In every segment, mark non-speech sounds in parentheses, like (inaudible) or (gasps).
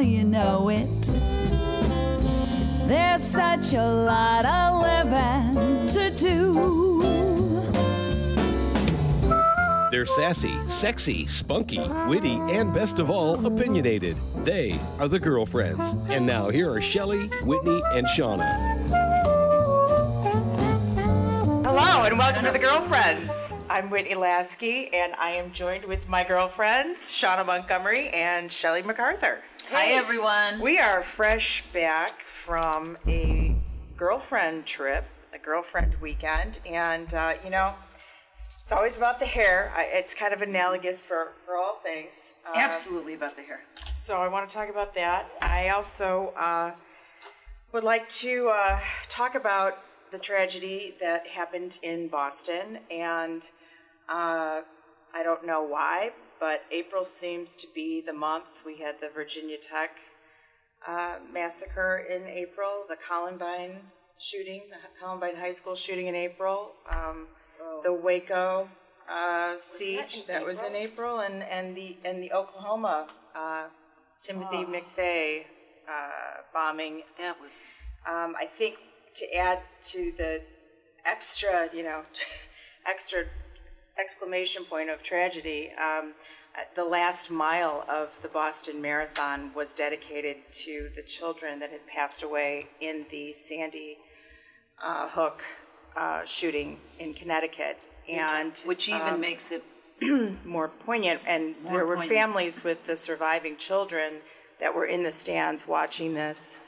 you know it. There's such a lot of living to do. They're sassy, sexy, spunky, witty, and best of all, opinionated. They are the girlfriends. And now here are Shelley, Whitney, and Shauna. Hello and welcome to the Girlfriends. I'm Whitney Lasky and I am joined with my girlfriends, Shauna Montgomery and Shelley MacArthur. Hi, everyone. We are fresh back from a girlfriend trip, a girlfriend weekend, and uh, you know, it's always about the hair. I, it's kind of analogous for, for all things. Uh, Absolutely about the hair. So I want to talk about that. I also uh, would like to uh, talk about the tragedy that happened in Boston, and uh, I don't know why, but April seems to be the month. We had the Virginia Tech uh, massacre in April, the Columbine shooting, the Columbine High School shooting in April, um, the Waco uh, siege that, was in April, and, and the and the Oklahoma uh, Timothy McVeigh uh, bombing. That was Um, I think to add to the extra, you know, (laughs) extra exclamation point of tragedy, um, uh, the last mile of the Boston Marathon was dedicated to the children that had passed away in the Sandy uh, Hook uh, shooting in Connecticut. And which even um, makes it (clears throat) more poignant. And More there were poignant. families with the surviving children that were in the stands watching this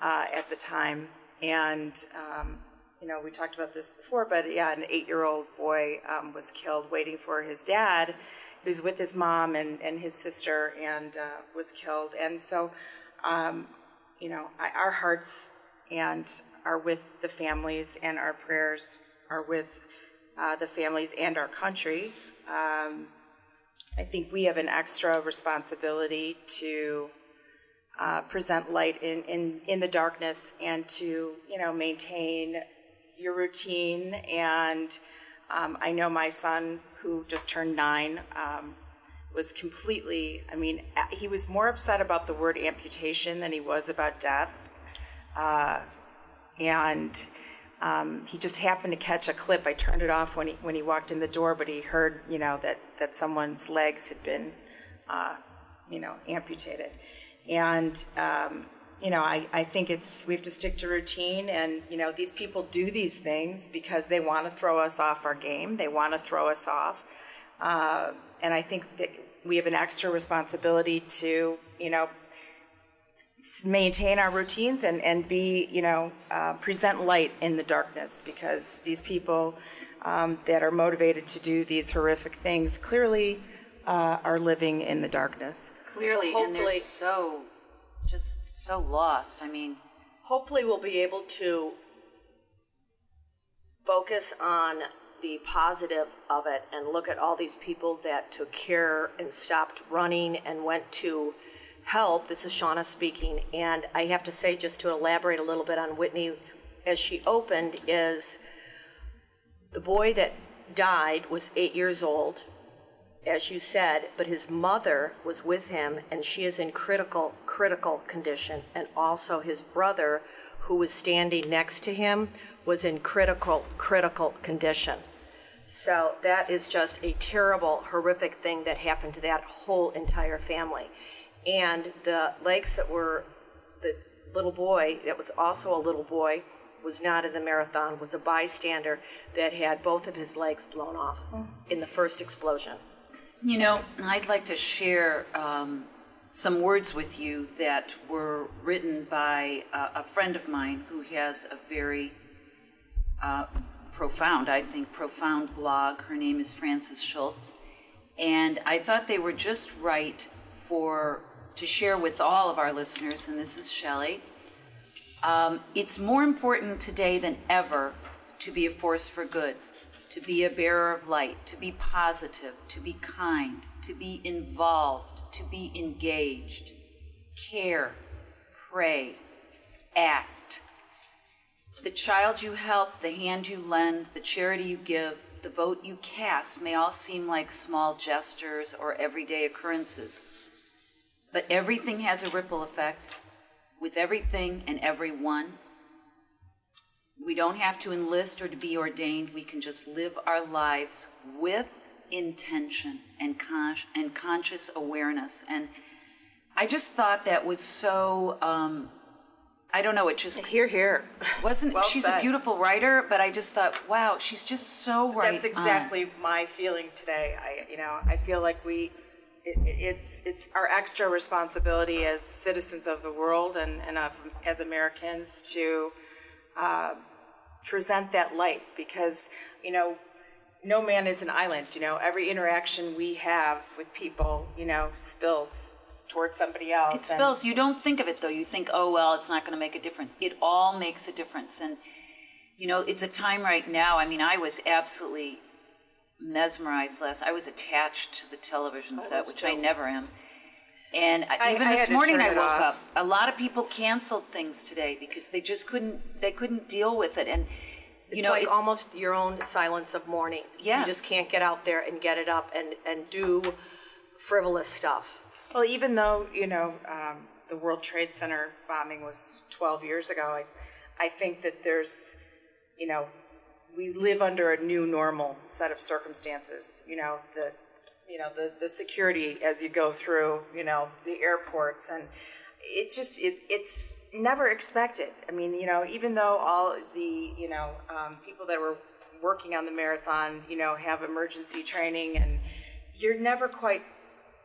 uh, at the time. And, um, you know, we talked about this before, but yeah, an eight year old boy um, was killed waiting for his dad. who's with his mom and, and his sister and uh, was killed. And so, um, you know, I, our hearts and are with the families, and our prayers are with uh, the families and our country. Um, I think we have an extra responsibility to uh, present light in, in, in the darkness and to, you know, maintain your routine. And um, I know my son, who just turned nine, um, was completely, I mean, he was more upset about the word amputation than he was about death. Uh, and um, he just happened to catch a clip. I turned it off when he when he walked in the door, but he heard, you know, that that someone's legs had been, uh, you know, amputated. And um, you know, I, I think it's we have to stick to routine. And you know, these people do these things because they want to throw us off our game. They want to throw us off. Uh, and I think that we have an extra responsibility to, you know, maintain our routines and, and be, you know, uh, present light in the darkness because these people um, that are motivated to do these horrific things clearly uh, are living in the darkness. clearly, and they're so just so lost. I mean, hopefully we'll be able to focus on the positive of it and look at all these people that took care and stopped running and went to help. This is Shauna speaking, and I have to say, just to elaborate a little bit on Whitney, as she opened, is the boy that died was eight years old, as you said, but his mother was with him and she is in critical, critical condition. And also his brother, who was standing next to him, was in critical, critical condition. So that is just a terrible, horrific thing that happened to that whole entire family. And the legs that were, the little boy, that was also a little boy, was not in the marathon, was a bystander that had both of his legs blown off oh. in the first explosion. You know, I'd like to share um, some words with you that were written by a, a friend of mine who has a very uh, profound, I think, profound blog. Her name is Frances Schultz. And I thought they were just right for to share with all of our listeners, and this is Shelley. Um, it's more important today than ever to be a force for good, to be a bearer of light, to be positive, to be kind, to be involved, to be engaged, care, pray, act. The child you help, the hand you lend, the charity you give, the vote you cast may all seem like small gestures or everyday occurrences. but everything has a ripple effect with everything and everyone. We don't have to enlist or to be ordained. We can just live our lives with intention and, con- and conscious awareness. And I just thought that was so. Um, I don't know. It just Here, here. wasn't. Well she's a beautiful writer, but I just thought, wow, she's just so right. That's on. exactly my feeling today. I, you know, I feel like we, it, it's it's our extra responsibility as citizens of the world and and of, as Americans to uh, present that light because you know. No man is an island. You know, every interaction we have with people, you know, spills towards somebody else. It spills. You don't think of it though. You think, oh well, it's not going to make a difference. It all makes a difference, and you know, it's a time right now. I mean, I was absolutely mesmerized last. I was attached to the television oh, set, which I never am. And I, I- even I this had to morning, turn I it woke off. up. A lot of people canceled things today because they just couldn't. They couldn't deal with it, and you It's know, like it- almost your own silence of mourning. Yes. You just can't get out there and get it up and, and do frivolous stuff. Well, even though you know um, the World Trade Center bombing was 12 years ago, I, I think that there's, you know, we live under a new normal set of circumstances. You know, the, you know, the the security as you go through, you know, the airports, and it's just it, it's never expected. I mean, you know, even though all the you know um, people that were working on the marathon, you know, have emergency training, and you're never quite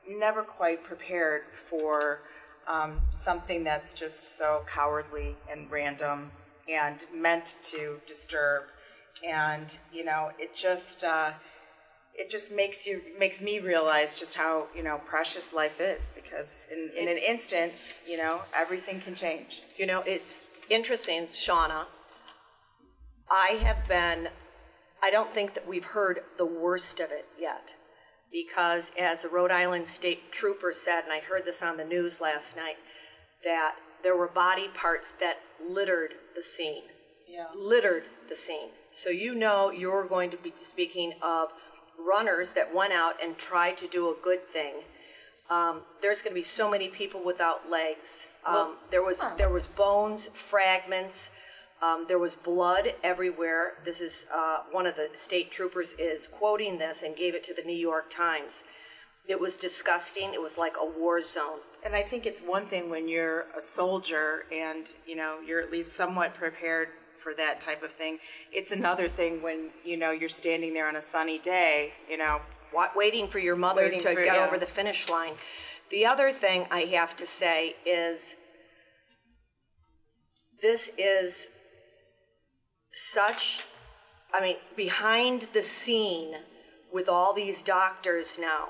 never quite prepared for um, something that's just so cowardly and random and meant to disturb. And you know, it just uh, it just makes you makes me realize just how you know precious life is because in, in an instant, you know, everything can change. You know, it's interesting, Shauna. I have been, I don't think that we've heard the worst of it yet. Because as a Rhode Island state trooper said, and I heard this on the news last night, that there were body parts that littered the scene. Yeah. Littered the scene. So you know you're going to be speaking of runners that went out and tried to do a good thing. Um, there's going to be so many people without legs. Um, there was there was bones, fragments. Um, there was blood everywhere. This is uh, one of the state troopers is quoting this and gave it to the New York Times. It was disgusting. It was like a war zone. And I think it's one thing when you're a soldier and you know you're at least somewhat prepared for that type of thing. It's another thing when you know you're standing there on a sunny day, you know, wa- waiting for your mother Waiting to for- get yeah. over the finish line. The other thing I have to say is this is such, I mean, behind the scene with all these doctors now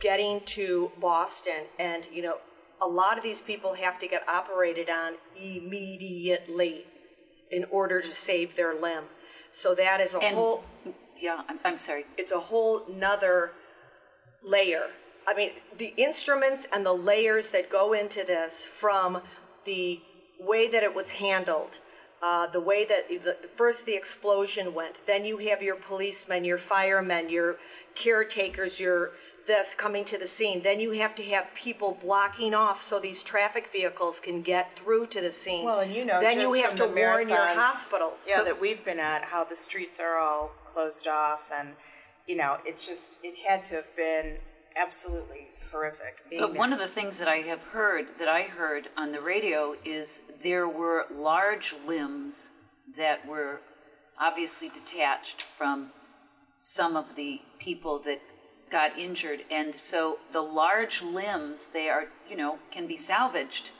getting to Boston, and you know, a lot of these people have to get operated on immediately in order to save their limb. So that is a And- whole yeah, I'm, I'm sorry. it's a whole nother layer. I mean, the instruments and the layers that go into this from the way that it was handled, uh, the way that the, first the explosion went, then you have your policemen, your firemen, your caretakers, your this coming to the scene. Then you have to have people blocking off so these traffic vehicles can get through to the scene. Well, and you know, then just you have from to the warn your marathons, hospitals. Yeah, that we've been at, how the streets are all closed off, and you know, it's just it had to have been absolutely horrific. being But one there. of the things that I have heard, that I heard on the radio, is there were large limbs that were obviously detached from some of the people that got injured. And so the large limbs, they are, you know, can be salvaged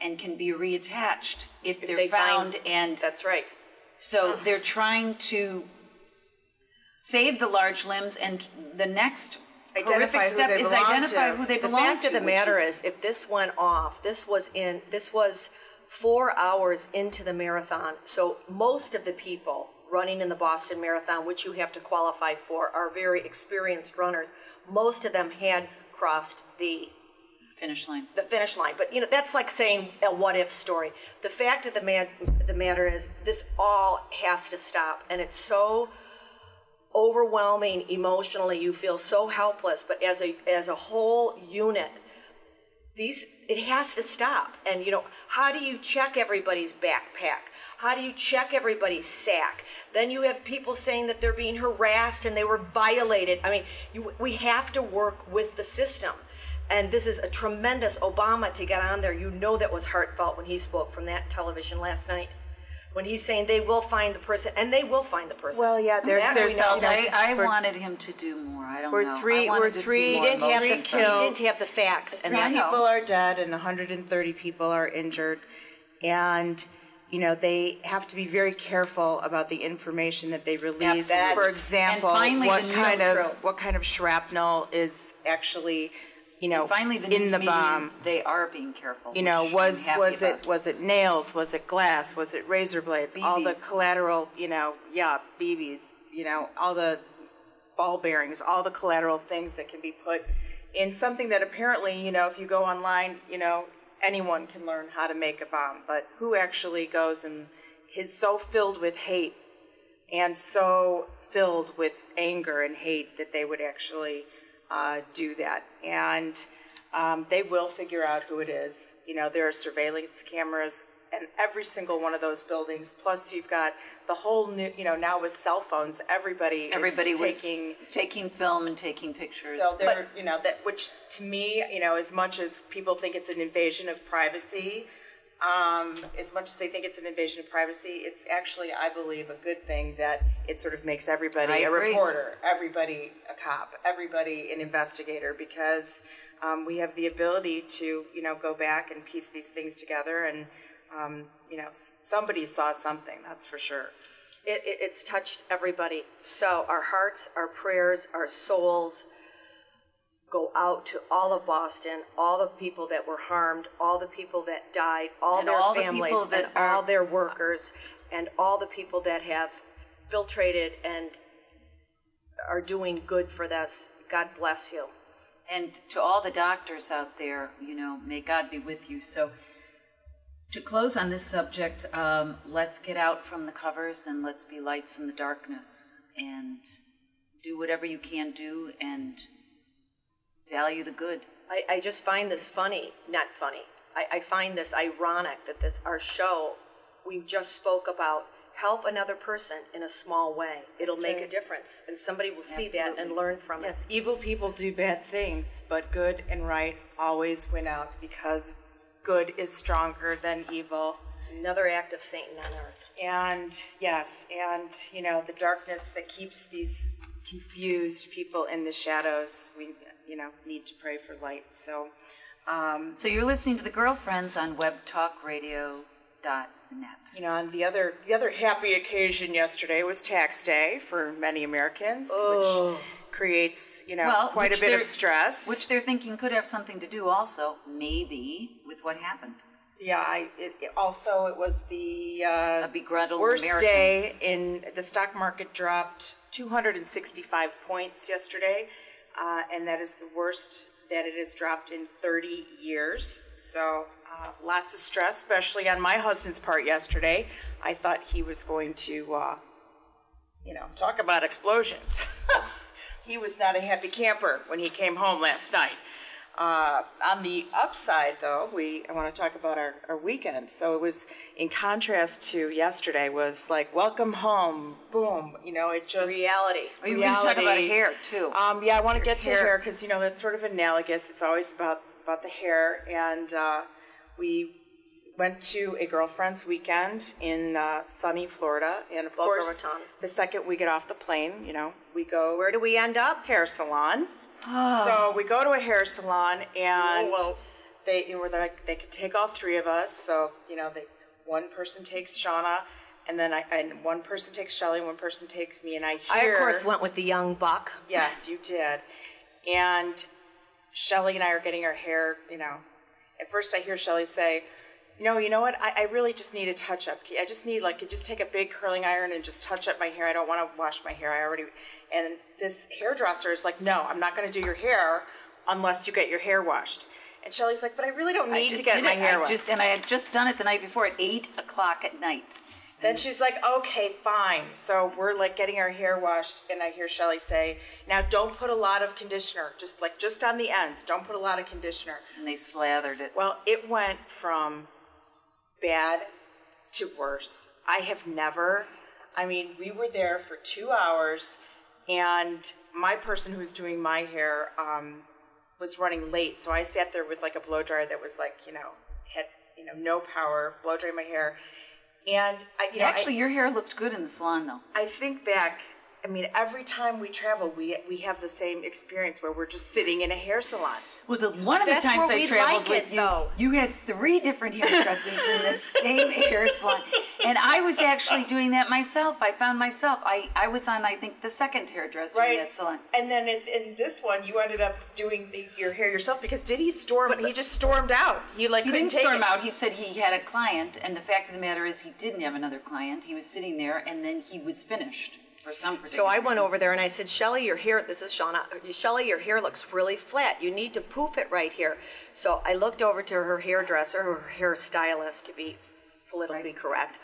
and can be reattached if, they're they find- found. and That's right. so they're trying to save the large limbs, and the next Identify horrific step is identify to. who they belong to. the fact to. of the matter is, if this went off, this was in this was four hours into the marathon. So most of the people running in the Boston Marathon, which you have to qualify for, are very experienced runners. Most of them had crossed the finish line. the finish line. But you know, that's like saying a what if story. The fact of the man, the matter is, this all has to stop, and it's so overwhelming emotionally. You feel so helpless, but as a as a whole unit, these it has to stop. And you know how do you check everybody's backpack? How do you check everybody's sack? Then you have people saying that they're being harassed and they were violated. I mean you, we have to work with the system. And this is a tremendous obama to get on there. You know that was heartfelt when he spoke from that television last night when he's saying they will find the person and they will find the person Well, yeah, there's That there's we know. you know, I, I we're- wanted him to do more. I don't know. We're know. three- I wanted we're to see three- more he didn't have the emotion he him. didn't have the facts and Three that people are dead and 130 people are injured, and you know they have to be very careful about the information that they release. Absolutely. For example, And finally, what the kind news- of So true. what kind of shrapnel is actually, you know, Finally, the in the bomb? they are being careful. You know, was was it about. was it nails? Was it glass? Was it razor blades? All the collateral, you know, yeah, BBs. You know, all the ball bearings, all the collateral things that can be put in something that apparently, you know, if you go online, you know, anyone can learn how to make a bomb. But who actually goes and is so filled with hate and so filled with anger and hate that they would actually uh, do that. And um, they will figure out who it is. You know, there are surveillance cameras in every single one of those buildings. Plus, you've got the whole new, you know, now with cell phones, everybody Everybody is was taking. taking film and taking pictures. So they're, you know, that which to me, you know, as much as people think it's an invasion of privacy, um, as much as they think it's an invasion of privacy, it's actually, I believe, a good thing that it sort of makes everybody a reporter, everybody a cop, everybody an investigator, because um, we have the ability to, you know, go back and piece these things together, and um, you know, somebody saw something, that's for sure. It, it, it's touched everybody. So our hearts, our prayers, our souls go out to all of Boston, all the people that were harmed, all the people that died, all And their all the families, people that and all their workers, and all the people that have filtrated and are doing good for this. God bless you. And to all the doctors out there, you know, may God be with you. So, to close on this subject, um, let's get out from the covers and let's be lights in the darkness and do whatever you can do and value the good. I, I just find this funny, not funny. I, I find this ironic that this our show we just spoke about help another person in a small way. It'll make a difference, and somebody will see that and learn from Yes, it. Yes, evil people do bad things, but good and right always win out because good is stronger than evil. It's another act of Satan on earth. And yes, and you know, the darkness that keeps these confused people in the shadows, we you know, need to pray for light. So um, So, you're listening to the Girlfriends on webtalkradio.net. you know, and the other the other happy occasion yesterday was tax day for many Americans, which creates, you know, Well, quite a bit of stress. Which they're thinking could have something to do also, maybe, with what happened. Yeah, I, it, it also it was the uh, A begrudled worst American. day in the stock market dropped 265 points yesterday, uh, and that is the worst that it has dropped in 30 years. So uh, lots of stress, especially on my husband's part yesterday. I thought he was going to, uh, you know, talk about explosions. (laughs) he was not a happy camper when he came home last night. Uh, on the upside, though, we I want to talk about our, our weekend. So it was in contrast to yesterday. Was like welcome home, boom. You know, it just Reality. You were going to talk about hair, too. Um, yeah, I want to get to hair. hair because you know that's sort of analogous. It's always about about the hair, and uh, we went to a girlfriend's weekend in uh, sunny Florida, and of Boca course, Raton. the second we get off the plane, you know, we go Where do we end up? hair salon. Ah. So we go to a hair salon, and Whoa. they were like they could take all three of us. So you know, they, one person takes Shauna, and then I and one person takes Shelley, and one person takes me, and I I of course went with the young buck. Yes, you did. And Shelley and I are getting our hair, you know. At first I hear Shelley say, No, you know what? I, I really just need a touch up. I just need like just take a big curling iron and just touch up my hair. I don't want to wash my hair. I already and this hairdresser is like, No, I'm not gonna do your hair unless you get your hair washed. And Shelley's like, But I really don't need to get my it. hair I washed. just and I had just done it the night before at eight o'clock at night. Then she's like, okay, fine. So we're like getting our hair washed, and I hear Shelley say, now don't put a lot of conditioner, just like just on the ends. Don't put a lot of conditioner. And they slathered it. Well, it went from bad to worse. I have never, I mean, we were there for two hours, and my person who was doing my hair um, was running late. So I sat there with like a blow dryer that was like, you know, had, you know, no power, blow drying my hair. And I, you know, I- Actually, your hair looked good in the salon, though. I think back. I mean, every time we travel, we we have the same experience where we're just sitting in a hair salon. Well, the, one of the That's times where I we traveled like with it, you, though. you had three different hairdressers in the (laughs) same hair salon, and I was actually doing that myself. I found myself. I, I was on, I think, the second hairdresser in that salon. And then in, in this one, you ended up doing the, your hair yourself because did he storm? he just stormed out. He like He couldn't didn't take storm it. out. He said he had a client, and the fact of the matter is, he didn't have another client. He was sitting there, and then he was finished for some particular. So I went over there and I said, Shelley, your hair, this is Shauna, Shelley, your hair looks really flat. You need to poof it right here. So I looked over to her hairdresser, her hairstylist to be politically Right. correct.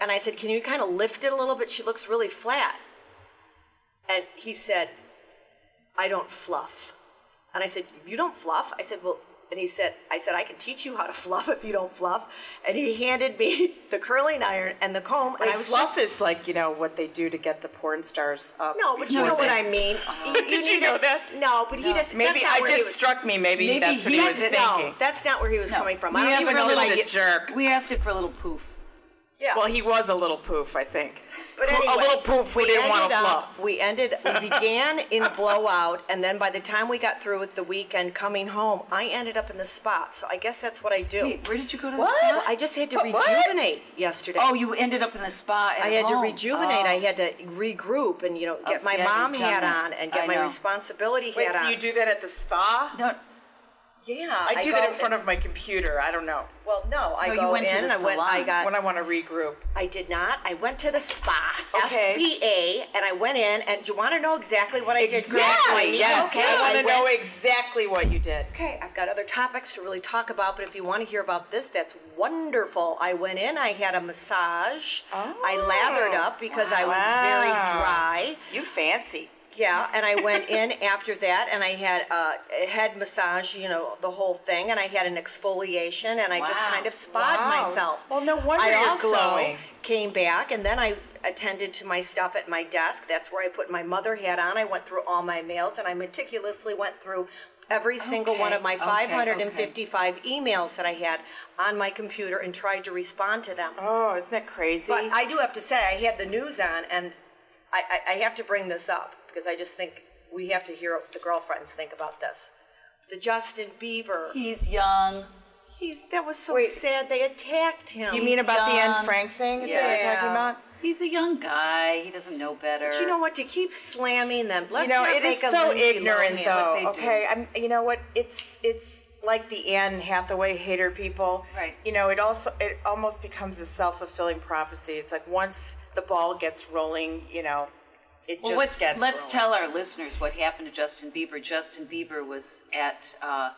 And I said, Can you kind of lift it a little bit? She looks really flat. And he said, I don't fluff. And I said, You don't fluff? I said, Well, and he said, I said, I can teach you how to (laughs) fluff if you don't fluff. And he handed me (laughs) the curling iron and the comb. and I was fluff just, is like you know what they do to get the porn stars up. no, but you know what I mean. (laughs) Did you need know that? No, but he doesn't. Maybe that's not I where just he was, struck me. Maybe, Maybe that's what he he was did- thinking. No, that's not where he was No. coming from. We I don't asked even for a know little that I jerk. We asked it for a little poof. Yeah. Well, he was a little poof, I think. But anyway, a little poof who we didn't want ended to up- fluff. We ended. We began in a blowout, and then by the time we got through with the weekend coming home, I ended up in the spa. So I guess that's what I do. Wait, where did you go to the What? spa? I just had to What? rejuvenate yesterday. oh, you ended up in the spa at I had to home. rejuvenate. I Oh. had to regroup and you know Oh, get my see, I mom haven't done hat that. on and get I my know. responsibility Wait, hat so on. you do that at the spa? No, yeah, I do that in front of my computer. I don't know. Well, no, I No, you go went to in. the I went. I salon. got. When I want to regroup. I did not. I went to the spa, Okay. SPA, and I went in. And do you want to know exactly what I did? Exactly. Yes. Okay. I want to went- know exactly what you did. Okay, I've got other topics to really talk about, but if you want to hear about this, that's wonderful. I went in, I had a massage. I lathered oh, up because I was very Wow. dry. You fancy. Yeah, and I went (laughs) in after that, and I had uh, a head massage, you know, the whole thing, and I had an exfoliation, and I just Wow. kind of spot Wow. myself. Well, no wonder I you're also glowing. came back, and then I attended to my stuff at my desk. That's where I put my mother hat on. I went through all my mails, and I meticulously went through every single one of my okay, 555 emails that I had on my computer and tried to respond to them. Oh, isn't that crazy? But I do have to say, I had the news on, and I, I, I have to bring this up because I just think we have to hear what the girlfriends think about this. The Justin Bieber. he's young. He's that was so Wait. sad. They attacked him. you mean about the young. Anne Frank thing? Is that what you're talking Yeah. about? He's a young guy. He doesn't know better. But you know what? To keep slamming them, let's you know, not it make is a so Lindsay ignorant, Lohan. though. What they do. Okay, I'm. You know what? It's it's like the Anne Hathaway hater people. Right. You know, it also it almost becomes a self fulfilling prophecy. It's like once the ball gets rolling, you know, it Well, just let's, gets. let's rolling. tell our listeners what happened to Justin Bieber. Justin Bieber was at uh,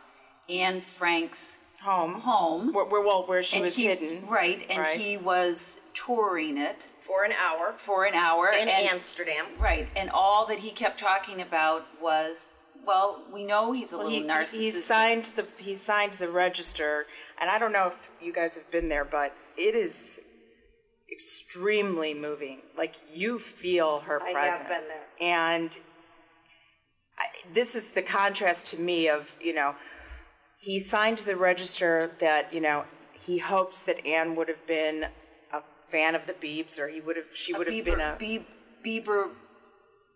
Anne Frank's home. home. Where, where well, where she was he- hidden. Right, and Right. he was touring it for an hour for an hour. in and, Amsterdam. Right, and all that he kept talking about was, well, we know he's a Well, little he, narcissistic. he signed the he signed the register, and I don't know if you guys have been there, but it is extremely moving. Like you feel her I have presence, been there. and I, this is the contrast to me of you know he signed the register that you know he hopes that Anne would have been a fan of the Beebs, or he would have she would have Bieber, been a Bie- Bieber,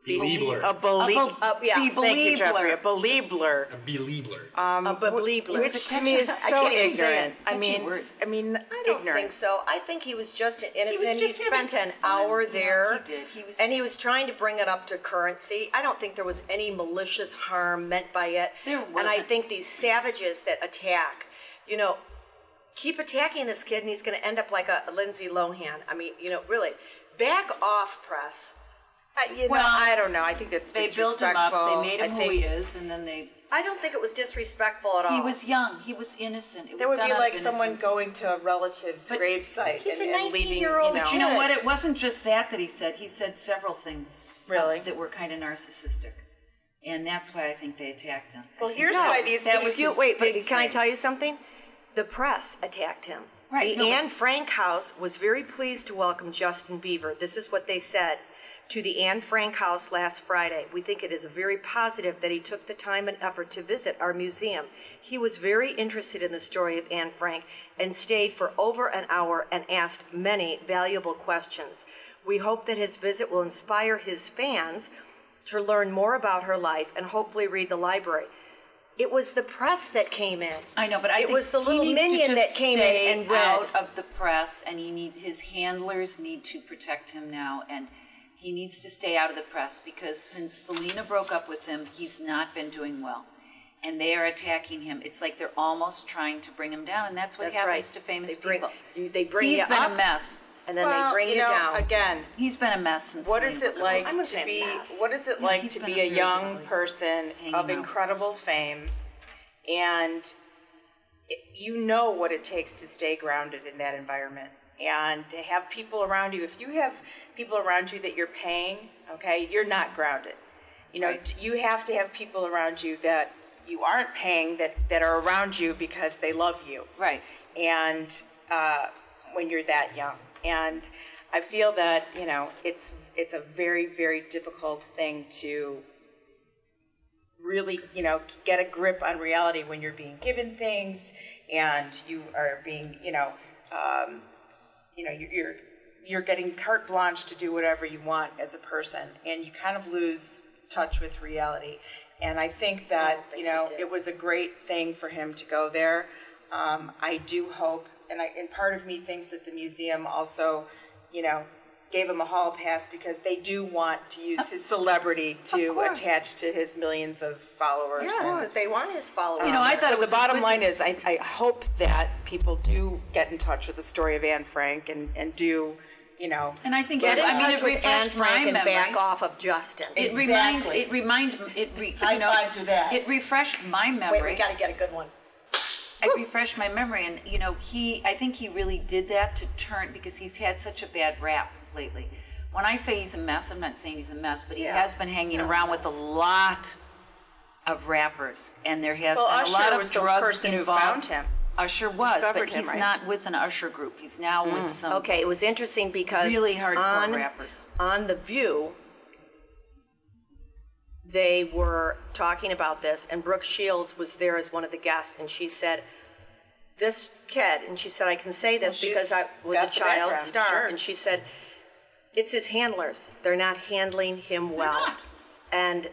Beliebler. a belie- A bel- uh, yeah, thank you, Jeffrey, a beliebler. beliebler. A Beliebler. a Bableebler. Which to me is I so can't even ignorant. I mean, word. I mean, I don't ignorant. think so. I think he was just an innocent. just spent having an fun. hour Yeah, there. he did. He was- and he was trying to bring it up to currency. I don't think there was any malicious harm meant by it. There And I wasn't. think these savages that attack, you know, keep attacking this kid, and he's going to end up like a, a Lindsay Lohan. I mean, you know, really, back off, press. Uh, you know, Well, I don't know. I think that's They built him disrespectful. up. They made him I who think he is, and then they. I don't think it was disrespectful at all. He was young. He was innocent. It That was would be done out of like someone innocence. going to a relative's But gravesite he's and, a and leaving, 19-year-old you know. You know what? It wasn't just that that he said. He said several things. Really? that were kind of narcissistic, and that's why I think they attacked him. Well, here's that- why these- that was Excuse, his wait, but big can I phrase. tell you something? The press attacked him. Right, The no, but- Anne Frank House was very pleased to welcome Justin Bieber. This is what they said to the Anne Frank House last Friday. We think it is very positive that he took the time and effort to visit our museum. He was very interested in the story of Anne Frank and stayed for over an hour and asked many valuable questions. We hope that his visit will inspire his fans to learn more about her life and hopefully read the library. It was the press that came in. I know, but I it was the little minion that came in and read. out of the press, and he need his handlers need to protect him now, and he needs to stay out of the press because since Selena broke up with him, he's not been doing well, and they are attacking him. It's like they're almost trying to bring him down, and that's what That's happens right. to famous They bring- people. you- they bring He's you been up, a mess. and then Well, they bring you, know, down. Again, He's been a mess since. what is Selena it broke up like I'm gonna to say be? mess. What is it Yeah, like he's to been be a a very young good place person hanging of out. incredible fame, and it- you know what it takes to stay grounded in that environment, and to have people around you. If you have people around you that you're paying, okay, you're not grounded. You know, Right. you have to have people around you that you aren't paying that that are around you because they love you Right. and uh, when you're that young. And I feel that you know it's it's a very very difficult thing to really you know get a grip on reality when you're being given things and you are being you know um, you know you're, you're you're getting carte blanche to do whatever you want as a person and you kind of lose touch with reality. And i think that you know it was a great thing for him to go there. Um, i do hope and I, and part of me thinks that the museum also you know gave him a hall pass because they do want to use his celebrity to course. attach to his millions of followers yes, and- they want his followers. You know, I thought so the bottom line thing- is, I, I hope that people do get in touch with the story of Anne Frank and, and do, you know, And I think Get it, in I mean, touch it with Anne Frank my and memory. back off of Justin. It remind, Exactly. it reminds it re, High you know, five to that. It refreshed my memory. Wait, we got to get a good one. I refreshed my memory, and you know, he. I think he really did that to turn because he's had such a bad rap lately. When I say he's a mess, I'm not saying he's a mess, but he Yeah, has been hanging around with a lot of rappers, and there have Well, been Usher a lot of was the drugs person who involved. found him. Usher was, Discovered but him, he's right? not with an Usher group. He's now with mm. some Okay, it was interesting because really hardcore on, rappers. on The View, they were talking about this, and Brooke Shields was there as one of the guests, and she said, This kid, and she said, I can say this Well, because I was a got the child background, star. sure. And she said, It's his handlers. They're not handling him well. And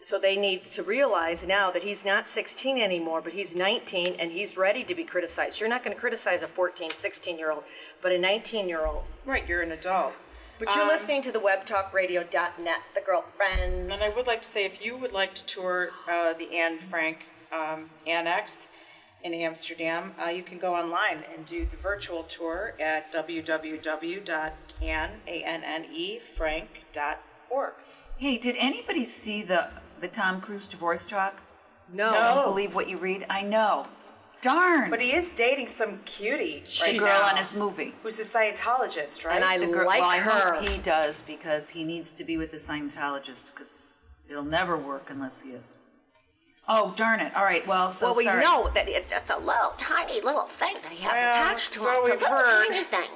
so they need to realize now that he's not 16 anymore, but he's 19 and he's ready to be criticized. You're not going to criticize a 14, 16 year old, but a 19 year old. right, you're an adult. But you're Um, listening to the webtalkradio.net, the girlfriends. And I would like to say, if you would like to tour uh, the Anne Frank um, Annex in Amsterdam, uh, you can go online and do the virtual tour at www.annefrank.org. Hey, did anybody see the the Tom Cruise divorce talk? no. I Don't believe what you read. I know. Darn. But he is dating some cutie right the girl now, in his movie. who's a Scientologist, right? And I The girl- like well, I her. hope he does because he needs to be with a Scientologist because it'll never work unless he is. Oh darn it! All right, well, so well, we sorry. know that it's just a little tiny little thing that he has Well, attached to so him. It's a we've little heard. tiny thing.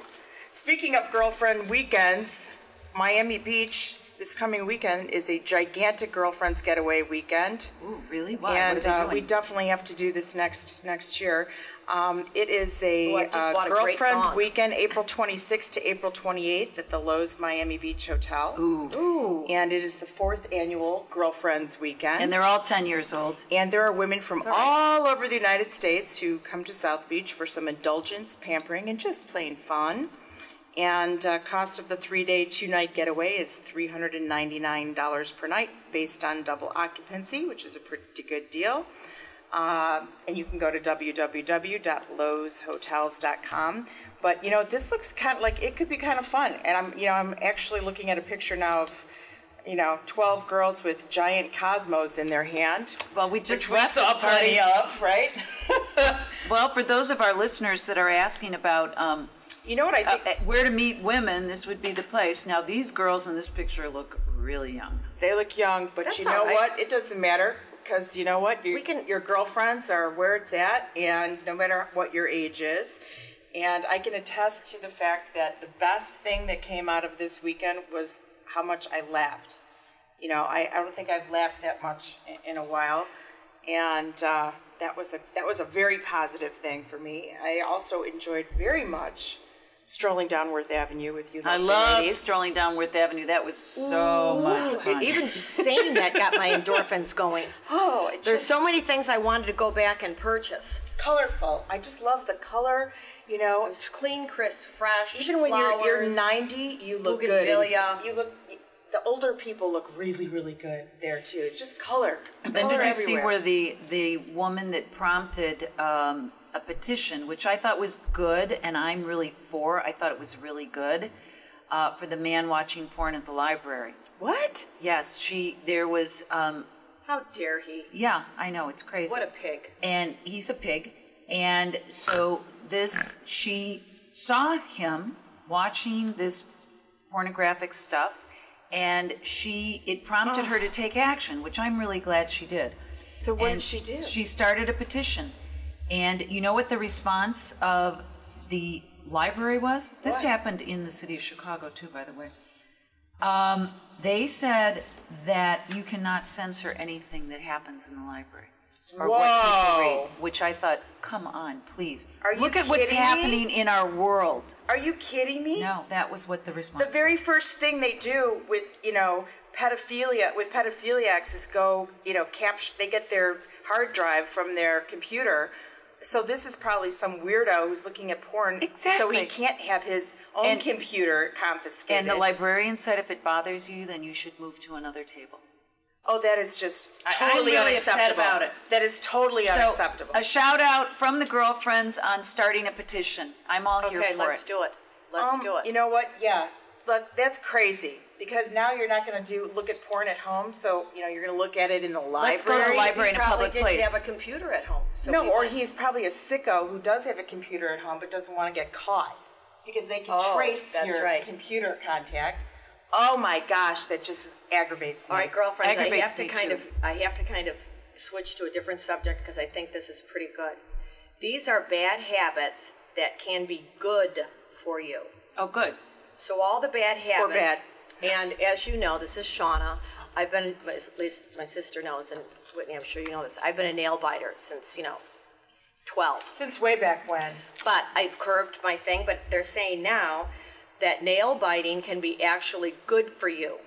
Speaking of girlfriend weekends, Miami Beach this coming weekend is a gigantic girlfriends getaway weekend. Ooh, really? Why? and what are they uh, we definitely have to do this next next year. Um, it is a uh, bought a girlfriend weekend, April 26th to April 28th at the Loews Miami Beach Hotel. Ooh. And it is the fourth annual Girlfriends Weekend. And they're all ten years old. And there are women from all over the United States who come to South Beach for some indulgence, pampering, and just plain fun. And uh, cost of the three-day, two-night getaway is $399 per night, based on double occupancy, which is a pretty good deal. Uh, and you can go to www.loewshotels.com. But you know, this looks kind of like it could be kind of fun. And I'm, you know, I'm actually looking at a picture now of you know, 12 girls with giant cosmos in their hand. Well, we just Which we saw party. plenty of, right? (laughs) Well, for those of our listeners that are asking about um, You know what I uh, think? uh, where to meet women, this would be the place. Now, these girls in this picture look really young. They look young, but That's you know all right. what? It doesn't matter because you know what? Your, We can- your girlfriends are where it's at, and no matter what your age is. And I can attest to the fact that the best thing that came out of this weekend was how much I laughed. You know, I, I don't think I've laughed that much in, in a while, and uh, that was a that was a very positive thing for me. I also enjoyed very much strolling down Worth Avenue with you. I lovely love ladies. strolling down Worth Avenue. That was so much fun. Even just (laughs) saying that got my endorphins going. Oh, it There's just- so many things I wanted to go back and purchase. colorful. I just love the color. You know, It's clean, crisp, fresh. even when you're, you're 90, you look good. Bougainvillea. You look. The older people look really, really good there too. It's just color. Then color did you see where the the woman that prompted um, a petition, which I thought was good, and I'm really for. I thought it was really good uh, for the man watching porn at the library. What? Yes, she. There was. Um, How dare he? yeah, I know it's crazy. What a pig. and he's a pig. And so this, she saw him watching this pornographic stuff, and she, it prompted her to take action, which I'm really glad she did. So what And did she do? She started a petition. And you know what the response of the library was? This What? happened in the city of Chicago, too, by the way. Um, they said that you cannot censor anything that happens in the library or what people read, Whoa. which I thought, come on, please. Are you Look at what's me? happening in our world. Are you kidding me? No, that was what the response The very first thing they do with you know pedophilia with pedophiliacs is go you know capture. They get their hard drive from their computer. So this is probably some weirdo who's looking at porn. Exactly. So he can't have his own And- computer confiscated. And the librarian said if it bothers you, then you should move to another table. Oh, that is just I- I'm totally really upset unacceptable. about it. That is totally unacceptable. A shout out from the girlfriends on starting a petition. I'm all here for it. Okay, for let's do it. Let's Um, do it. You know what? Yeah, Let- that's crazy because now you're not going to do look at porn at home. So you know you're going to look at it in the library. Let's go to the library in a probably public did place. have a computer at home. So No, or he's probably a sicko who does have a computer at home but doesn't want to get caught because they can Oh, trace that's your right. computer contact. Oh my gosh, that just aggravates me. All right, girlfriends, I have to kind too. of I have to kind of switch to a different subject because I think this is pretty good. These are bad habits that can be good for you. Oh, good. So all the bad habits. Or bad. And as you know, this is Shauna. I've been, at least my sister knows, and Whitney, I'm sure you know this. I've been a nail biter since you know, 12. Since way back when. But I've curbed my thing. But they're saying now that nail biting can be actually good for you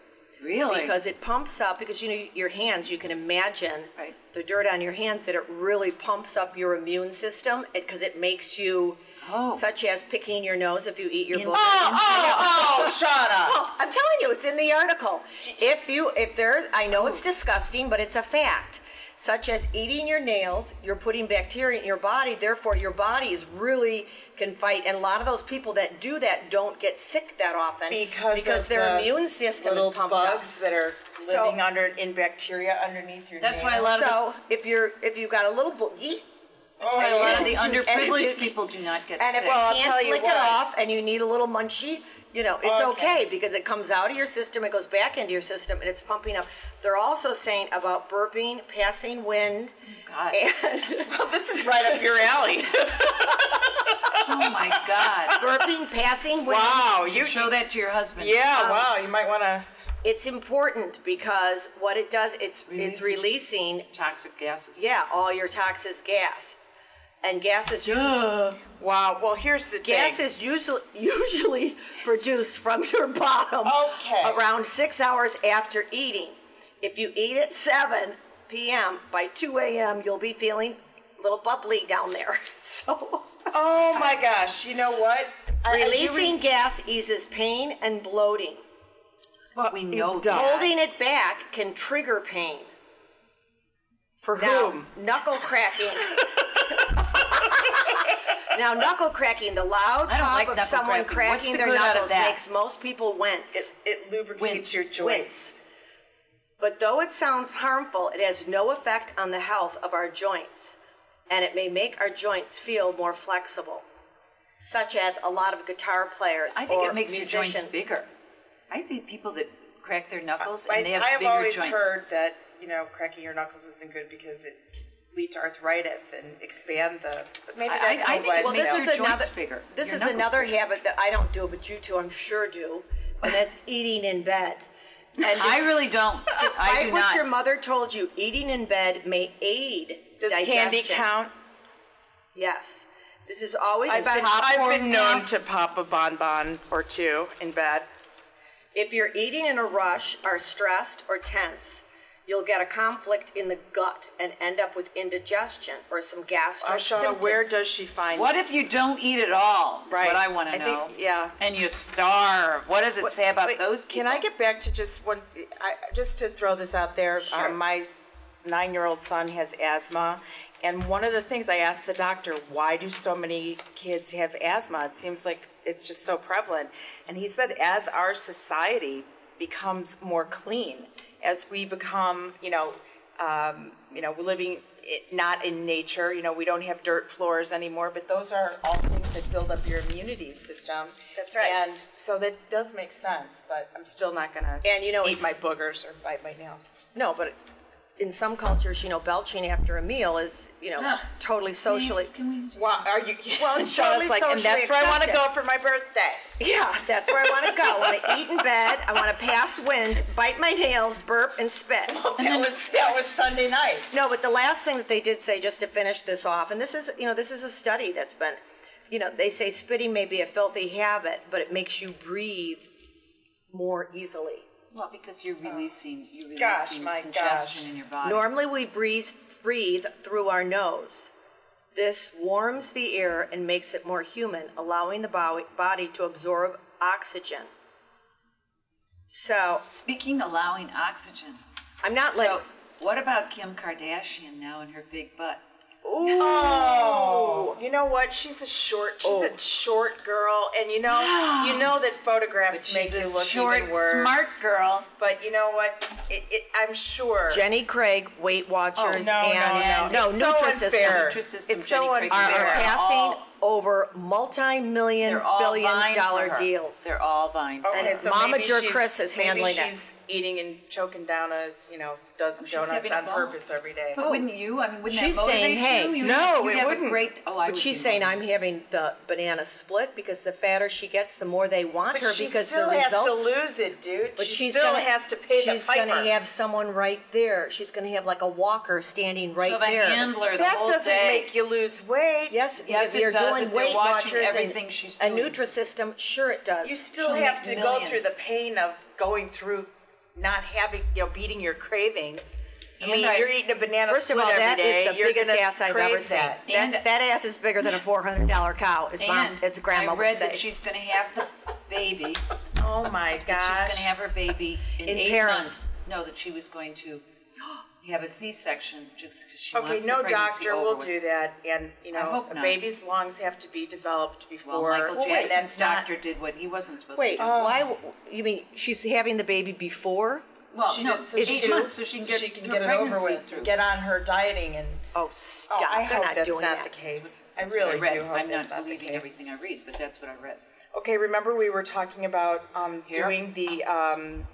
Really? because it pumps up because you know your hands you can imagine Right. the dirt on your hands that it really pumps up your immune system because it, makes you Oh. such as picking your nose if you eat your In- boogers. Oh, oh, oh, shut up. Oh, I'm telling you, it's in the article. If you, if there, I know it's oh. disgusting, but it's a fact. Such as eating your nails, you're putting bacteria in your body. Therefore, your body is really can fight. And a lot of those people that do that don't get sick that often Because, because of their the immune system little is pumped bugs up. that are So- living under in bacteria underneath your That's why a nails. lot of the- So if you're if you've got a little boogie, That's why a lot of the And if you- underprivileged people do not get and if sick. you Well, I'll can't tell you flick it what. off and you need a little munchie, you know, it's okay. Okay. because it comes out of your system, it goes back into your system, and it's pumping up. They're also saying about burping, passing wind, oh God. and (laughs) Well, this is right up your alley. (laughs) oh my God. burping, passing wind. wow, you Show that to your husband. Yeah, um, wow, you might want to. It's important because what it does, it's it's Releases- releasing, Toxic gases. yeah, all your toxic gas, and gas is Wow. Well, here's the Gas thing. is usually usually (laughs) produced from your bottom Okay. around six hours after eating. If you eat at 7 p.m., by 2 a.m., you'll be feeling a little bubbly down there. (laughs) So, Oh my gosh! You know what? I- I do releasing re- gas eases pain and bloating. Well, We know that. Holding it back can trigger pain. For Now, whom? knuckle cracking. (laughs) now, knuckle cracking, the loud I don't pop like of knuckle someone cracking. What's cracking the their good out of knuckles that? makes most people wince. It, it lubricates Wince. your joints. But though it sounds harmful, it has no effect on the health of our joints, and it may make our joints feel more flexible, such as a lot of guitar players I think or it makes your joints bigger. I think people that crack their knuckles I, and they have I have bigger always joints. heard that you know cracking your knuckles isn't good because it can lead to arthritis and expand the. But maybe I- that's I how think it legs makes this is another bigger, This your is another bigger. habit that I don't do, but you two, I'm sure, do, and that's eating in bed. And I really don't. I despite do what not. your mother told you, eating in bed may aid Does digestion. candy count? Yes, this is always I've been, I've been known to pop a bonbon or two in bed. If you're eating in a rush, are stressed or tense, you'll get a conflict in the gut and end up with indigestion or some gastric Uh, Shauna, symptoms. where does she find What this? if you don't eat at all? That's Right. what I want to I think- know. yeah. And you starve. What does it say about Wait, those Can? I get back to just one? I, just to throw this out there. Sure. Um, my nine-year-old son has asthma, and one of the things I asked the doctor, why do so many kids have asthma? It seems like it's just so prevalent, and he said, as our society becomes more clean, as we become, you know, um, you know, we're living i- not in nature. You know, we don't have dirt floors anymore, but those are all things that build up your immunity system. That's right. And so that does make sense, but I'm still not gonna And, you know, eat my boogers or bite my nails. No, but in some cultures, you know, belching after a meal is, you know, Ugh. totally socially. Can we? Well, are (laughs) you? Well, it's Shauna's totally like, and socially that's where I want to go for my birthday. Yeah, that's where I want to go. I want to (laughs) eat in bed. I want to pass wind, bite my nails, burp, and spit. And that was that was Sunday night. No, but the last thing that they did say, just to finish this off, and this is, you know, this is a study that's been, you know, they say spitting may be a filthy habit, but it makes you breathe more easily. Well, because you're uh, releasing, you're releasing Gosh, my congestion gosh. in your body. Normally, we breathe, breathe through our nose. This warms the air and makes it more human, allowing the bo- body to absorb oxygen. So, Speaking, allowing oxygen. I'm not like. so, letting. what about Kim Kardashian now and her big butt? Oh, you know what? She's a short. She's Oh. a short girl, and you know, you know that photographs make you look short, even worse. smart girl. But you know what? It, it, I'm sure. Jenny Craig, Weight Watchers, Oh, no, and no, no. It's so Nutrisystem unfair. Nutrisystem, It's so Jenny Craig are, unfair. are They're passing all- over multi-million They're all billion vying for dollar her. deals. They're all vying. for Okay, her. so Mama maybe Jer she's- Kris is handling maybe it. she's eating and choking down a you know dozen She's donuts having a on ball. purpose every day. But wouldn't you? I mean, wouldn't She's that motivate saying, hey, you? you no, have, you it have wouldn't. A great, oh, I But would she's be saying I'm having the banana split because the fatter she gets, the more they want But her she because still the has results. to lose it, dude. but she she's still gonna, has to pay She's the piper. gonna have someone right there. She's gonna have like a walker standing right She'll have a there. handler the that whole doesn't day. make you lose weight. Yes, Yes, it you're does. Doing If they're Weight watching Watchers everything and she's a doing. Nutrisystem, sure it does. You still She'll have make to go millions. through the pain of going through not having, you know, beating your cravings. I And mean, I- you're eating a banana First of split all, every that day. is the you're biggest gonna ass I've crave ever seen. that. That, And- that ass is bigger than a four hundred dollar cow. Is mom? And It's grandma I read would say. that she's going to have the baby. Oh my that gosh. She's going to have her baby in, In eight Paris. months. No, that she was going to have a C-section just because she Okay, wants no the pregnancy doctor over will with. do that, and you I know, hope a not. baby's lungs have to be developed before. Well, Michael Well, wait, Jackson's that's not- doctor did what he wasn't supposed Wait, to do. why? w- You mean she's having the baby before? well, she no, did- so eight she months so she can so get, she can her get it over pregnancy with, through. get on her dieting, and Oh, oh, stop! I They're hope not that's doing not that. the case. I That's what really read. do hope I'm that's not not the believing case. everything I read, but that's what I read. Okay, remember we were talking about um, Here? doing the um,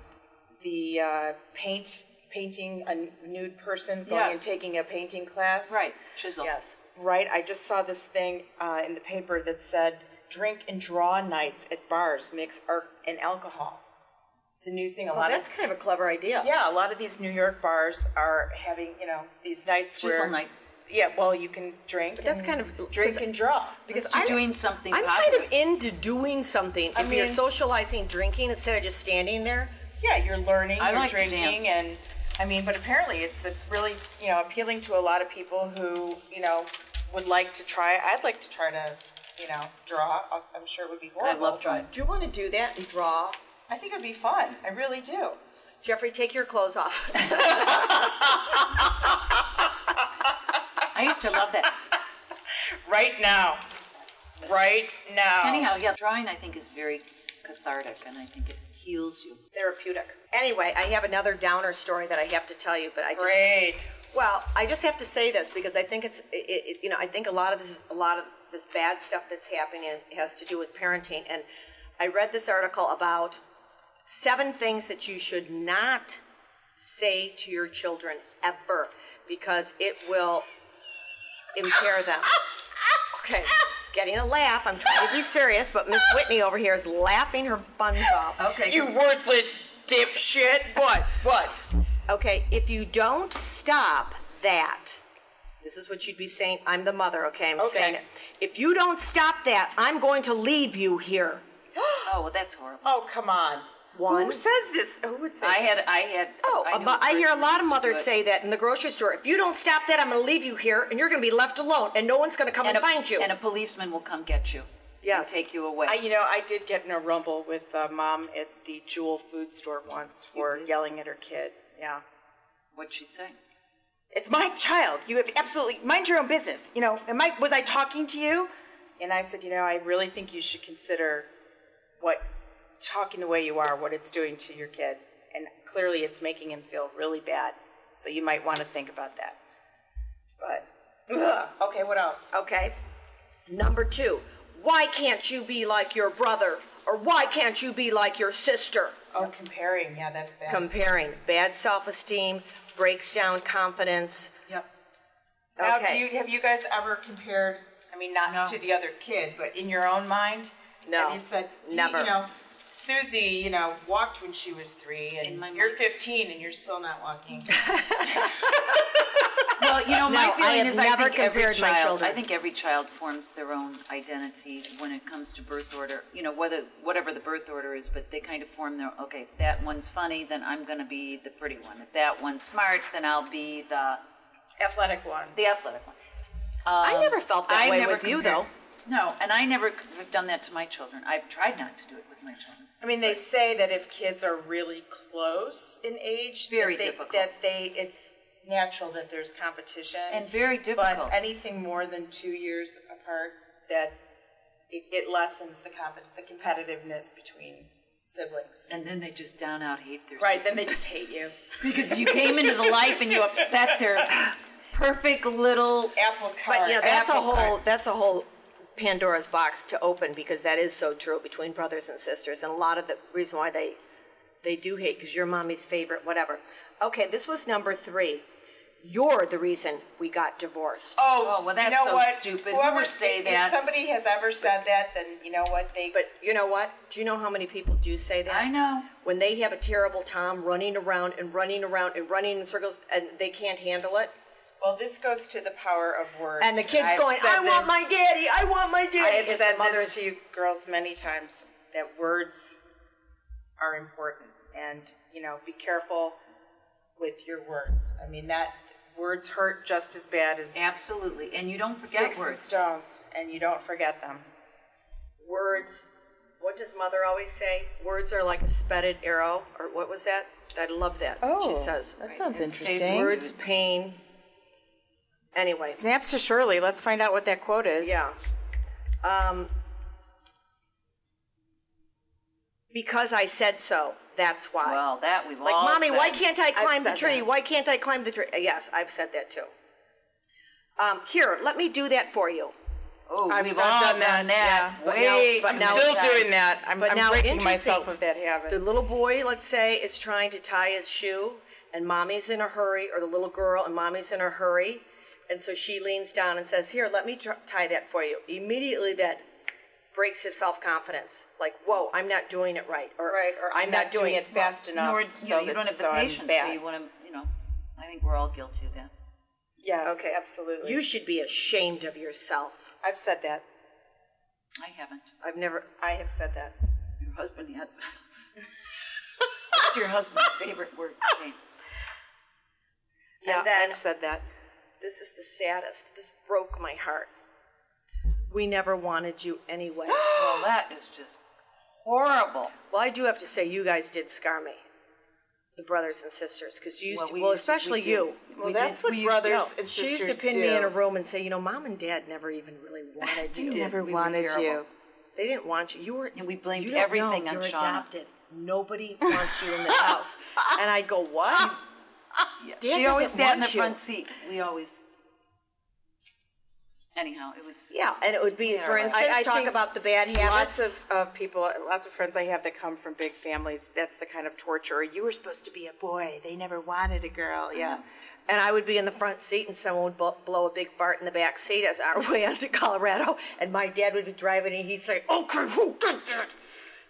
the uh, paint painting a nude person going Yes. and taking a painting class. Right, chisel. Yes. Right. I just saw this thing uh, in the paper that said drink and draw nights at bars mix art and alcohol. It's a new thing. A Well, lot that's of kind of a clever idea. yeah, a lot of these New York bars are having you know these nights Chisel where night. yeah, well you can drink. that's and kind of- drink and draw. Because You're I'm, doing something I'm positive. kind of into doing something. if you're mean- socializing, drinking instead of just standing there. Yeah, you're learning, I you're like to drinking, dance. and I mean, but apparently it's a really, you know, appealing to a lot of people who, you know, would like to try. I'd like to try to, you know, draw. I- I'm sure it would be horrible. I love drawing. Do you want to do that and draw? but I think it would be fun. I really do. Jeffrey, take your clothes off. (laughs) I used to love that. Right now. Right now. Anyhow, yeah, drawing I think is very cathartic, and I think it heals you. Therapeutic. Anyway, I have another downer story that I have to tell you, but I just Great. Well, I just have to say this because I think it's, it, it, you know, I think a lot of this, a lot of this bad stuff that's happening has to do with parenting. And I read this article about seven things that you should not say to your children ever because it will impair them. (laughs) Okay, getting a laugh. I'm trying to be serious, but Miss Whitney over here is laughing her buns off. Okay. You worthless dipshit. What? What? Okay, if you don't stop that, this is what you'd be saying. I'm the mother, okay? I'm Okay. saying it. If you don't stop that, I'm going to leave you here. (gasps) oh, well, that's horrible. Oh, come on. One. Who says this? Who would say I that? had, I had. Oh, I, knew but I hear a lot of mothers say that in the grocery store. If you don't stop that, I'm going to leave you here, and you're going to be left alone, and no one's going to come and, a, find you. And a policeman will come get you. Yes. And take you away. I, you know, I did get in a rumble with uh, mom at the Jewel food store once for yelling at her kid. Yeah. What'd she say? It's my child. You have absolutely mind your own business. You know, am I was I talking to you? And I said, you know, I really think you should consider what talking the way you are, what it's doing to your kid. And clearly it's making him feel really bad. So you might want to think about that. But ugh. okay, what else? Okay. Number two, why can't you be like your brother? Or why can't you be like your sister? Oh, comparing. Yeah, that's bad. Comparing. Bad self esteem, breaks down confidence. Yep. Now, do you have you guys ever compared? I mean, not No. to the other kid, but in your own mind. No, Have you said you- never. You know, Susie, you know, walked when she was three, and In my you're mind. 15, and you're still not walking. (laughs) Well, you know, my No, I feeling have is never I think every compared my child, children. I think every child forms their own identity when it comes to birth order. You know, whether whatever the birth order is, but they kind of form their. Okay, if that one's funny, then I'm going to be the pretty one. If that one's smart, then I'll be the Athletic one. the athletic one. I never felt that Um, I way never with you, compared- though. No, and I never have done that to my children. I've tried not to do it with my children. I mean, they say that if kids are really close in age, Very that they, difficult. that they it's natural that there's competition And very difficult. But anything more than two years apart, that it, it lessens the comp- the competitiveness between siblings. And then they just down out hate their Right, then they just hate you. (laughs) because you came into the life and you upset their (laughs) perfect little Apple cart. But you know, that's a apple whole cart. that's a whole Pandora's box to open because that is so true between brothers and sisters, and a lot of the reason why they they do hate because you're mommy's favorite, whatever. Okay, this was number three. You're the reason we got divorced. Oh, Oh, well, you that's know so what? stupid. Who Whoever would say if that? somebody has ever said that, then you know what they. But you know what? Do you know how many people do say that? I know. When they have a terrible time running around and running around and running in circles and they can't handle it, well, this goes to the power of words. and the kid's I've going, said "I want this- my daddy! I want my daddy!" I have It's said mothers- this to you girls many times that words are important, and you know, be careful with your words. I mean, that words hurt just as bad as Absolutely. And you don't forget sticks and words. stones, and you don't forget them. words what does mother always say words are like a spetted arrow or what was that i love that she oh, says that sounds It stays with you. words pain anyway Snaps to Shirley. Let's find out what that quote is. yeah um, because i said so that's why Well, that we've like all mommy why said. can't i climb the said tree that. why can't i climb the tree Uh, yes i've said that too um, here let me do that for you Oh, I've we've done- all done done, that, that. yeah. But now- Way but I'm too now- still many doing that. I'm, But I'm now, breaking interesting, myself of that habit. The little boy, let's say, is trying to tie his shoe, and mommy's in a hurry, or the little girl, and mommy's in a hurry, and so she leans down and says, "Here, let me tr- tie that for you." Immediately, that breaks his self confidence. Like, "Whoa, I'm not doing it right," or right, or I'm, not, doing it fast enough. Nor, you, so know, you don't have the I'm patience, so you want to, you know, I think we're all guilty of that. Yes, Okay. absolutely. You should be ashamed of yourself. I've said that. I haven't. I've never. I have said that. Your husband has. (laughs) What's your husband's favorite word? Shame. Yeah, and then I've said that. This is the saddest. This broke my heart. We never wanted you anyway. (gasps) Well, that is just horrible. Well, I do have to say, you guys did scar me, the brothers and sisters, because you used Well, to, we well, used to- we especially did. you. Well, We that's did- what we used to- brothers no, and She sisters used to pin do. me in a room and say, you know, mom and dad never even really wanted you. did. Never We were wanted terrible. you. They didn't want you. You were. And we blamed you don't everything know, on you're Shauna. adopted. nobody wants you in the house. (laughs) And I'd go, what? Yeah. Dad (laughs) she always doesn't sat in the want you. front seat. We always. Anyhow, it was. Yeah, and it would be, Yeah, for right. instance, I- I talk think about the bad habits. Lots of, of people, lots of friends I have that come from big families, that's the kind of torture. You were supposed to be a boy. They never wanted a girl. Yeah. Mm-hmm. And I would be in the front seat, and someone would blow, blow a big fart in the back seat as our (laughs) way onto Colorado. And my dad would be driving, and he'd say, "Okay, who did that?"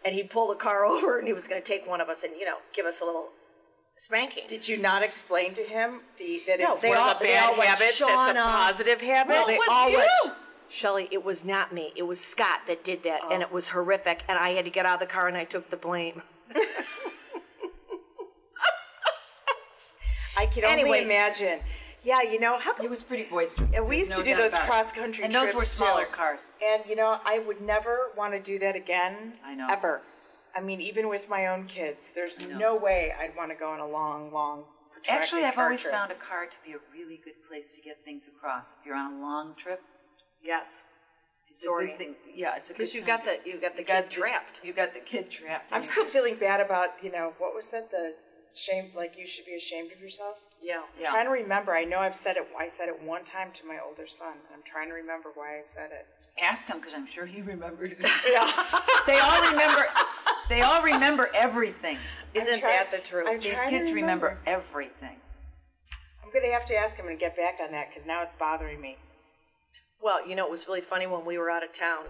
And he'd pull the car (laughs) over, and he was going to take one of us and you know give us a little spanking. Did you not explain to him the, that No, it's they one all- of the they bad all went, habits that's a "Shauna." positive habit? Well, they was all you. went. Shelley, it was not me. It was Scott that did that, and oh. it was horrific. And I had to get out of the car, and I took the blame. (laughs) I can Anyway. only imagine. Yeah, you know, how It was pretty boisterous. And we There's used no to do doubt those about it. cross country And those were smaller too. cars. And you know, I would never want to do that again. I know. Ever. I mean, even with my own kids, there's no way I'd want to go on a long, long. protracted Actually, I've car always trip. found a car to be a really good place to get things across. If you're on a long trip, Yes, it's a good thing. Yeah, it's a good thing. because you time got to- the you got the you kid got the- trapped. You got the kid trapped. I'm still feeling bad about you know what was that the shame like you should be ashamed of yourself. Yeah. Yeah. trying to remember. I know I've said it. I said it one time to my older son. I'm trying to remember why I said it. Ask him because I'm sure he remembered. (laughs) Yeah. (laughs) they all remember. They all remember everything. (laughs) Isn't trying- that the truth? I'm These trying to kids remember everything. I'm gonna have to ask him and get back on that because now it's bothering me. Well, you know, it was really funny when we were out of town,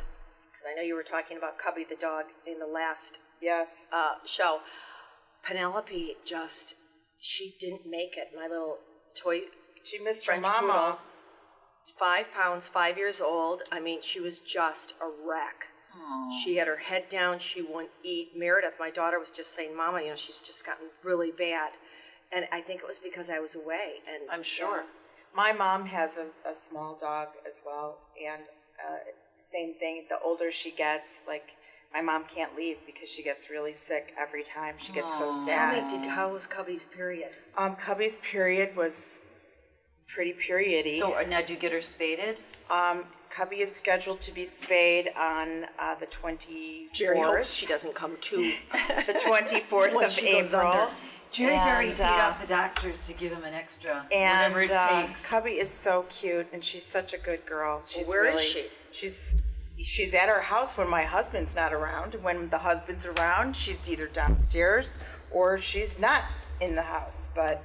because I know you were talking about Cubby the dog in the last Yes. uh, show. Penelope just, she didn't make it. My little toy, She missed her French mama. poodle, five pounds, five years old. I mean, she was just a wreck. She had her head down. She wouldn't eat. Meredith, my daughter, was just saying, "Mama, you know, she's just gotten really bad." And I think it was because I was away. And I'm sure. My mom has a, a small dog as well, and uh, same thing. The older she gets, like my mom can't leave because she gets really sick every time. She gets so sad. Tell me, did how was Cubby's period? Um, Cubby's period was pretty periody. So uh, now, do you get her spaded? um, Cubby is scheduled to be spayed on uh, the 24th. Jerry hopes she doesn't come too. (laughs) the 24th (laughs) When of she goes April. under. Jerry's already And, paid uh, off the doctors to give him an extra And whatever it uh, takes. Cubby is so cute, and she's such a good girl. She's Where is really, she? She's she's at our house when my husband's not around. When the husband's around, she's either downstairs or she's not in the house. But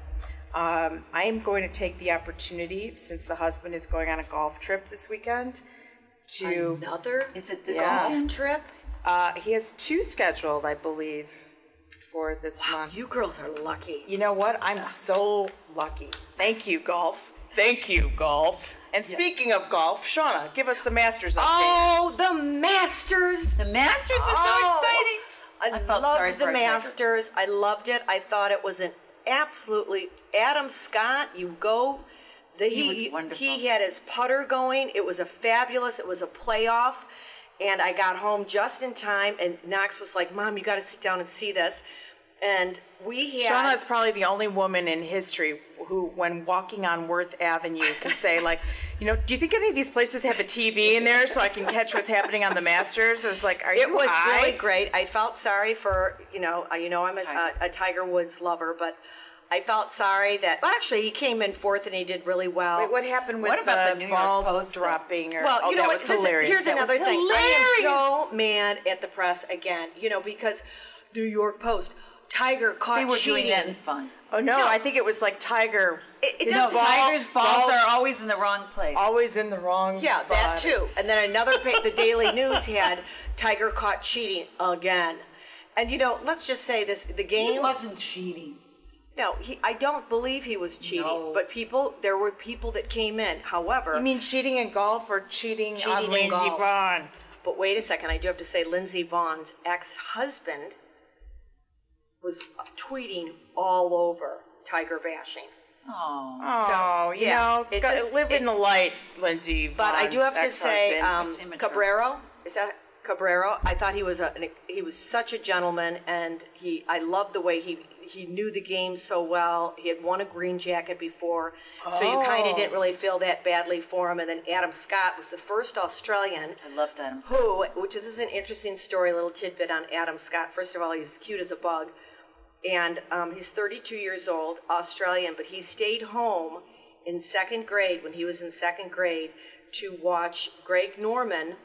um, I am going to take the opportunity, since the husband is going on a golf trip this weekend, to Another Is it this Yeah. weekend? trip? uh, he has two scheduled, I believe, for this month. You girls are lucky. You know what? I'm so lucky. Thank you, golf. Thank you, golf. And speaking of golf, Shauna, give us the Masters update. Oh, the Masters! The Masters was so Oh, exciting. I, felt loved sorry the for our Tiger. Masters. I loved it. I thought it was an absolutely Adam Scott. You go. The, He was wonderful. He had his putter going. It was a fabulous. It was a playoff, and I got home just in time. And Knox was like, "Mom, you got to sit down and see this." And we had. Shauna is probably the only woman in history who, when walking on Worth Avenue, can say, (laughs) like, you know, do you think any of these places have a TV in there so I can catch what's happening on the Masters? I was like, are you It was high? really great. I felt sorry for you know you know I'm a, Tiger. a, a Tiger Woods lover, but I felt sorry that well, actually he came in fourth and he did really well. Wait, what happened with What about the, the New York Post, dropping? Or, Well, oh, you know that what? was Listen, hilarious. here's That was another thing. I am so mad at the press again. You know because New York Post Tiger caught They were cheating. doing that in fun. Oh no, No. I think it was like Tiger. It, it No, doesn't. Tigers' balls balls- are always in the wrong place. Always in the wrong yeah, spot. that too. And then another pa- the Daily News had Tiger caught cheating again. And you know, let's just say this: the game He wasn't cheating. No, he, I don't believe he was cheating. No. But people, there were people that came in. However, You mean cheating in golf or cheating, Cheating on in Lindsey golf. Vonn? but wait a second, I do have to say, Lindsey Vonn's ex-husband was tweeting all over Tiger bashing. Oh, Oh, you yeah, know, it go- just- live it- in the light, Lindsey. But I do have to say, ex-husband. um, Cabrero is that Cabrero? I thought he was a an, he was such a gentleman, and he I love the way he he knew the game so well. He had won a green jacket before, so you kind of didn't really feel that badly for him. And then Adam Scott was the first Australian I loved Adam Scott. who, which is, this is an interesting story, a little tidbit on Adam Scott. First of all, he's cute as a bug, and um, he's 32 years old, Australian, but he stayed home in second grade when he was in second grade to watch Greg Norman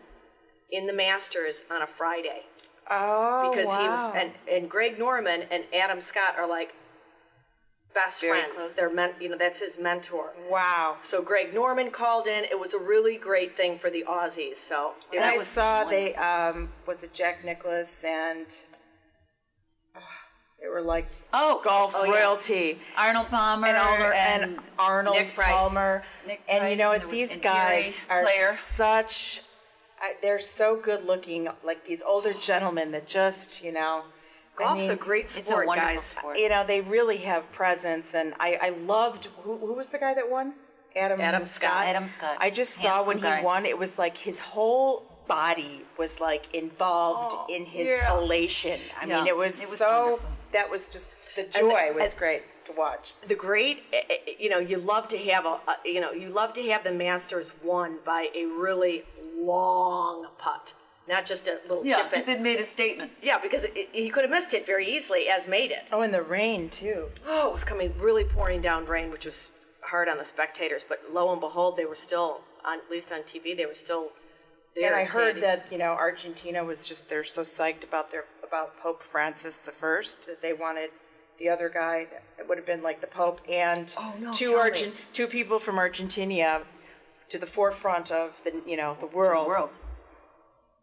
in the Masters on a Friday Oh, because he was and, and Greg Norman and Adam Scott are like best Very friends. close. They're men, you know, that's his mentor. wow. So Greg Norman called in. It was a really great thing for the Aussies. So And I was- saw they um was it Jack Nicklaus and they were like Oh, golf Oh, yeah. royalty. Arnold Palmer and, Arnold, and, and Arnold Nick Price. Palmer. Nick and Price, you know what? These guys are Player. such. I, they're so good looking, like these older (gasps) gentlemen that just, you know. I golf's a mean, great a sport, wonderful guys. sport. You know, they really have presence, and I, I loved. Who, who was the guy that won? Adam. Adam Scott. Adam Scott. I just saw when guy. he won, it was like his whole body was like involved oh, in his Oh, yeah. elation. I Yeah, mean, it was, it was so. wonderful. That was just the joy was and- great to watch. The great, eh, eh, you know, you love to have a, a, you know, you love to have the Masters won by a really long putt, not just a little Yeah, chip because it made a statement. Yeah, because it, he could have missed it very easily, as made it. Oh, and the rain too. Oh, it was coming really pouring down rain, which was hard on the spectators. But lo and behold, they were still, on, at least on TV, they were still there. And I heard standing. that you know Argentina was just they're so psyched about their about Pope Francis the First that they wanted the other guy. It would have been like the Pope and Oh, no, two tell. Argent two people from Argentina to the forefront of the you know the world. The World.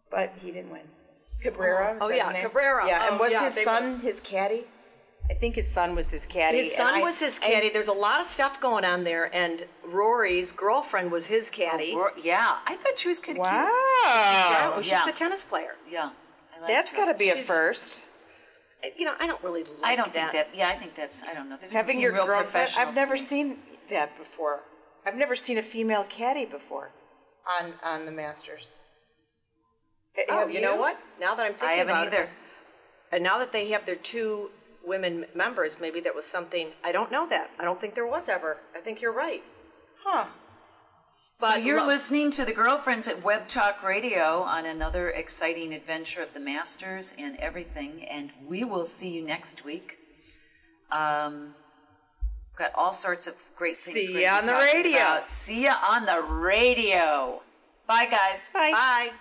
But he didn't win. Cabrera. Oh, is Oh, yeah, his name? Cabrera. Yeah, and Oh, was yeah, his they son his caddy? I think his son was his caddy. His son I- was his I- caddy. There's a lot of stuff going on there, and Rory's girlfriend was his caddy. Oh, or- yeah, I thought she was kind of cute. Wow, oh, she's yeah. the tennis player. Yeah. I liked that's her. got to be a She's- first. You know, I don't really like I don't that. think that. Yeah, I think that's. I don't know. That doesn't Having seem your real girlfriend. professional I've to never me. seen that before. I've never seen a female caddy before on on the Masters. Eh, ha- Oh, have you know what? Now that I'm thinking I haven't about either. it, and now that they have their two women members, maybe that was something. I don't know that. I don't think there was ever. I think you're right. Huh. So you're listening to the girlfriends at Web Talk Radio on another exciting adventure of the Masters and everything, and we will see you next week. Um, we've got all sorts of great things. See gonna on the radio. about. See you on the radio. Bye, guys. Bye. Bye.